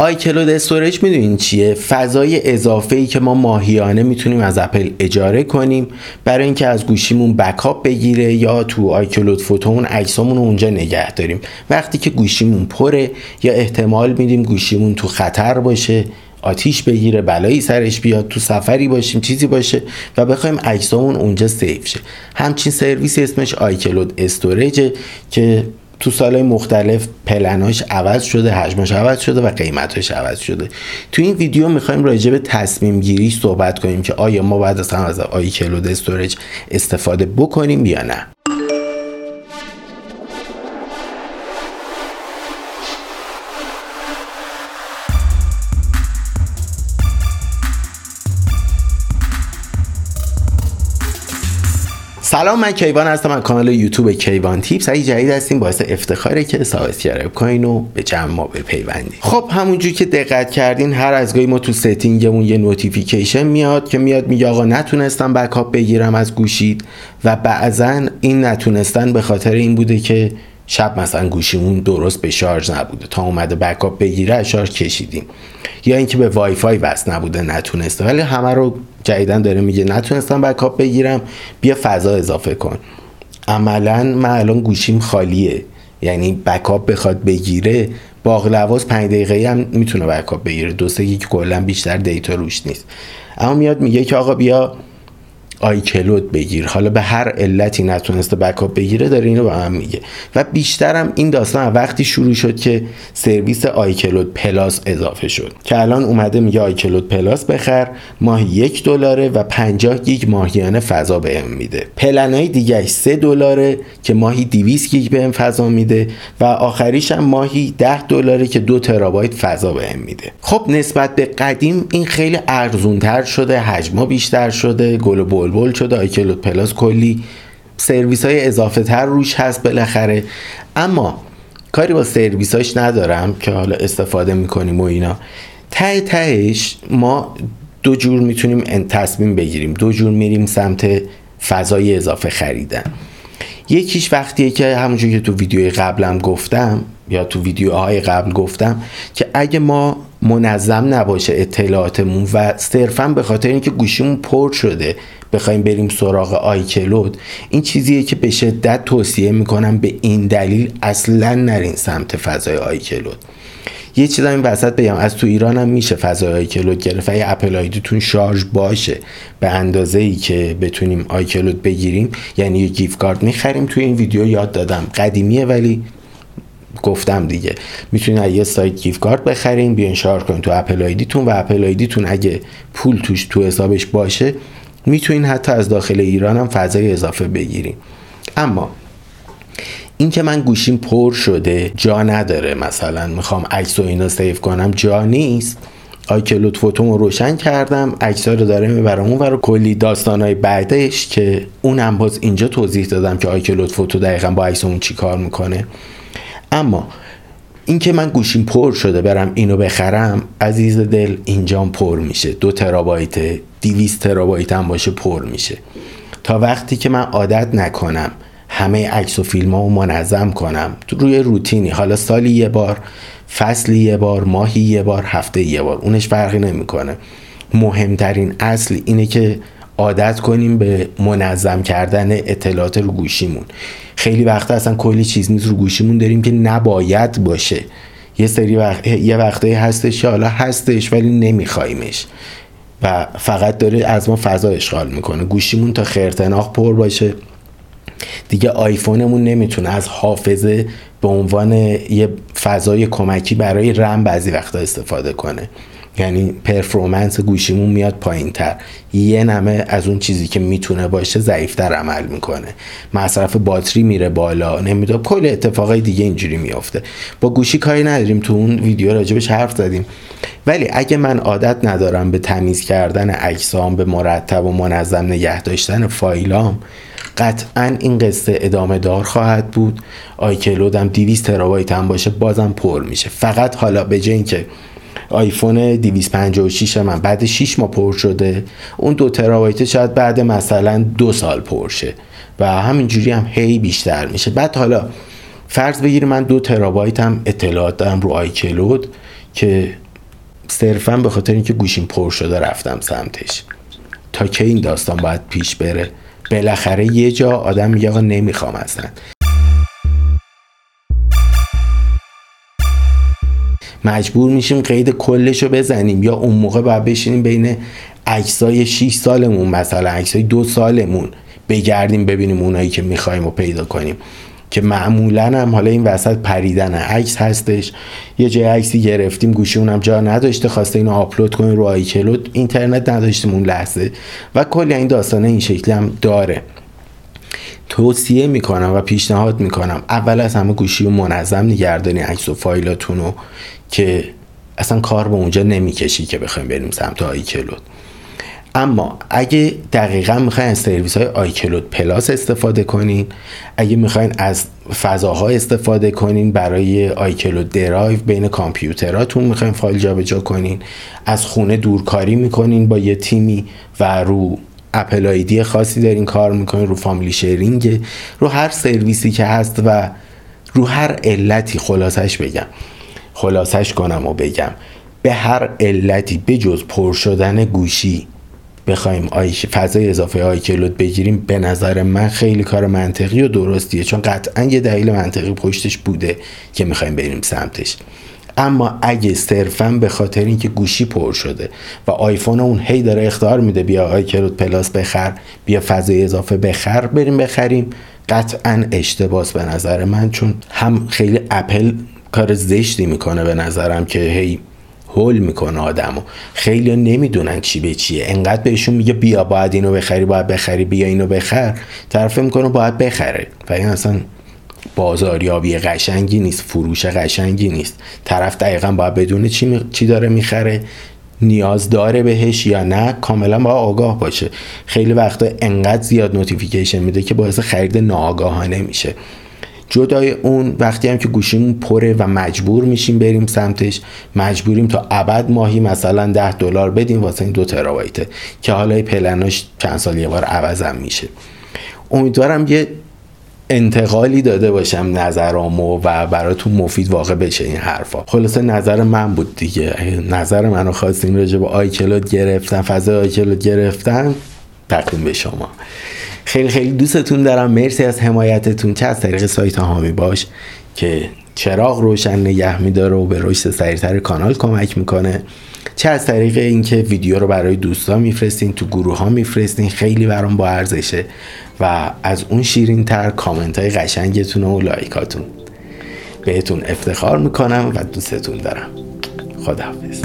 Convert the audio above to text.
iCloud Storage می‌دونین چیه؟ فضای اضافه ای که ما ماهیانه می‌تونیم از اپل اجاره کنیم برای اینکه از گوشیمون backup بگیره یا تو iCloud Photo عکسامون رو اونجا نگه داریم. وقتی که گوشیمون پره یا احتمال میدیم گوشیمون تو خطر باشه آتیش بگیره بلایی سرش بیاد تو سفری باشیم چیزی باشه و بخوایم عکسامون اونجا save شه. همچین سرویس اسمش iCloud Storage ه که تو سالهای مختلف پلناش عوض شده حجمش عوض شده و قیمتش عوض شده. تو این ویدیو می‌خوایم راجع به تصمیم گیری صحبت کنیم که آیا ما اصلا از iCloud Storage استفاده بکنیم یا نه. سلام من کیوان هستم از کانال یوتیوب Keyvan Tips. اگه جدید هستین باعث افتخاره که subscribe کنین و به جمع ما بپیوندین. خب همونجور که دقت کردین هر از گاهی ما تو setting مون یه notification میاد که میاد میگه آقا نتونستم backup بگیرم از گوشیت. و بعضا این نتونستن به خاطر این بوده که شب مثلا گوشیمون درست به شارژ نبوده. تا اومده backup بگیره شارژ کشیدیم. یا اینکه به وای فای وصل نبوده نتونسته ولی همه رو جدیدا داره میگه نتونستم backup بگیرم بیا فضا اضافه کن. عملا من الان گوشیم خالیه. یعنی backup بخواد بگیره باقلواز 5 دقیقه هم می‌تونه backup بگیره. دو سه گیگ کلا بیشتر data روش نیست. اما میاد میگه که آقا بیا iCloud بگیر. حالا به هر علتی نتونسته backup بگیره داره اینو به من میگه. و بیشترم این داستان وقتی شروع شد که سرویس iCloud Plus اضافه شد. که الان اومده میگه iCloud Plus بخر ماهی یک دلاره و 50 گیگ ماهیانه فضا بهم میده. پلنای دیگه 3 دلاره که ماهی 200 گیگ بهم فضا میده و آخریش هم ماهی 10 دلاره که دو ترابایت فضا بهم میده. خب نسبت به قدیم این خیلی ارزونتر شده حجما بیشتر شده گل بلبل شده iCloud Plus کلی. سرویس های اضافه تر روش هست بالاخره. اما کاری با سرویس هاش ندارم که حالا استفاده می‌کنیم و اینا. ته تهش ما دو جور می‌تونیم تصمیم بگیریم. دو جور میریم سمت فضای اضافه خریدن. یکیش وقتیه که همونجور که تو ویدیوی قبلم گفتم یا تو ویدیوهای قبل گفتم که اگه ما منظم نباشه اطلاعاتمون و صرفا به خاطر اینکه گوشیمون پر شده بخوایم بریم سراغ آیکلود این چیزیه که به شدت توصیه می‌کنم به این دلیل اصلا نرین سمت فضای آیکلود. یه چیز این وسط بگم از تو ایران هم میشه فضای iCloud گرفت اگه Apple ID تون شارژ باشه به اندازه ای که بتونیم iCloud بگیریم. یعنی یه gift card می‌خریم. توی این ویدیو یاد دادم. قدیمیه ولی گفتم دیگه. می‌تونید یه سایت gift card بخرین بیاین شارژ کنین تو Apple ID تون و Apple ID تون اگه پول توش تو حسابش باشه می‌تونین حتی از داخل ایران هم فضای اضافه بگیریم اما این که من گوشیم پر شده جا نداره مثلا. می‌خوام عکس و اینا سیف کنم جا نیست. آیکلود فوتومو روشن کردم عکس رو داره می‌برم اون و کلی داستانهای بعدش که اونم باز اینجا توضیح دادم که آیکلود فوتو دقیقا با عکسمون چی کار می‌کنه. اما اینکه من گوشیم پر شده برم اینو بخرم عزیز دل اینجام پر میشه. دو ترابایت 200 ترابایت هم باشه پر میشه. تا وقتی که من عادت نکنم همه عکس و فیلم ها منظم کنم روی روتینی. حالا سالی یه بار فصلی یه بار ماهی یه بار هفته یه بار. اونش فرقی نمی‌کنه. مهمترین اصل اینه که عادت کنیم به منظم کردن اطلاعات رو گوشیمون. خیلی وقتا اصلا کلی چیز نیست رو گوشیمون داریم که نباید باشه. یه سری وقت یه وقتایی هستش که حالا هستش ولی نمیخوایمش و فقط داره از ما فضا اشغال می‌کنه. گوشیمون تا خرتناق پر باشه. دیگه آیفونمون نمی‌تونه از حافظه به عنوان یه فضای کمکی برای رم بعضی وقتا استفاده کنه. یعنی پرفورمنس گوشیمون میاد پایین تر یه نمه از اون چیزی که می‌تونه باشه ضعیفتر عمل می‌کنه. مصرف باتری میره بالا نمی‌دونم کل اتفاقای دیگه اینجوری میافته. با گوشی کاری نداریم تو اون ویدیو راجبش حرف زدیم. ولی اگه من عادت ندارم به تمیز کردن اجسام به مرتب و منظم نگه داشتن فایلام قطعا این قصه ادامه دار خواهد بود. آیکلودم 200 ترابایت هم باشه بازم پر میشه. فقط حالا به اینکه آیفون 256 من بعد 6 ماه پر شده. اون دو ترابایت شاید بعد مثلا دو سال پر شه و همینجوری هم هی بیشتر میشه. بعد حالا فرض بگیریم من دو ترابایت هم اطلاعات دارم رو آیکلود که صرفا به خاطر اینکه گوشیم پر شده رفتم سمتش. تا که این داستان باید پیش بره؟ بالاخره یه جا آدم میگه آقا نمی‌خوام اصلا. مجبور میشیم قید کلش رو بزنیم. یا اون موقع باید بشینیم بین عکسای 6 سالمون مثلا عکسای دو سالمون بگردیم ببینیم اونایی که می‌خوایم و پیدا کنیم. که معمولا هم حالا این وسط پریدن عکس هستش. یه جای عکسی گرفتیم گوشی اونم جا نداشته خواسته اینو آپلود کنیم رو آیکلود اینترنت نداشتیم اون لحظه. و کلی این داستانه این شکلی هم داره. توصیه می‌کنم و پیشنهاد می‌کنم. اول از همه گوشی رو منظم نگردانی عکس و فایلاتون رو. که اصلا کار به اونجا نمی‌کشی که بخوایم بریم سمت آیکلود. اما اگه دقیقا می‌خواین از سرویس های iCloud Plus استفاده کنین اگه می‌خواین از فضاها استفاده کنین برای iCloud Drive بین کامپیوتراتون می‌خواین فایل جابجا کنین از خونه دورکاری می‌کنین با یه تیمی و رو Apple ID خاصی دارین کار می‌کنین رو Family Sharing رو هر سرویسی که هست و رو هر علتی خلاصش بگم. خلاصش کنم و بگم. به هر علتی بجز پر شدن گوشی بخوایم آیش فضای اضافه آیکلود بگیریم به نظر من خیلی کار منطقی و درستیه چون قطعا یه دلیل منطقی پشتش بوده که می‌خوایم بریم سمتش. اما اگه صرفا به خاطر اینکه گوشی پر شده و آیفون اون هی داره اختار میده بیا آیکلود پلاس بخر بیا فضای اضافه بخر بریم بخریم قطعا اشتباس به نظر من چون هم خیلی اپل کار زشتی می‌کنه به نظرم که هی هول می‌کنه آدمو. خیلی نمی‌دونن چی به چیه. انقدر بهشون میگه بیا باید اینو بخری باید بخری بیا اینو بخر. طرف می‌کنه باید بخره. و این اصلا بازاریابی قشنگی نیست فروش قشنگی نیست. طرف دقیقا باید بدونه چی, چی داره می‌خره. نیاز داره بهش یا نه کاملا با آگاه باشه. خیلی وقتا انقدر زیاد نوتیفیکیشن میده که باعث خرید ناآگاهانه میشه. جدای اون وقتی هم که گوشیمون پره و مجبور میشیم بریم سمتش مجبوریم تا ابد ماهی مثلا 10 دلار بدیم واسه این دو ترابایته که حالا پلناش چند سال یه بار عوضم میشه. امیدوارم یه انتقالی داده باشم نظرامو و براتون مفید واقع بشه این حرفا. خلاصه نظر من بود دیگه. نظر منو خواستیم راجع به آیکلود گرفتن فضای آیکلود گرفتن تقدیم به شما. خیلی خیلی دوستتون دارم. مرسی از حمایتتون. چه از طریق سایت هامی باش که چراغ روشن نگه میداره و به رشد سریعتر کانال کمک می‌کنه. چه از طریق اینکه ویدیو رو برای دوستان میفرستین تو گروه ها میفرستین خیلی برام با ارزشه. و از اون شیرین تر کامنت های قشنگتون و لایکاتون. بهتون افتخار می‌کنم و دوستتون دارم. خداحافظ.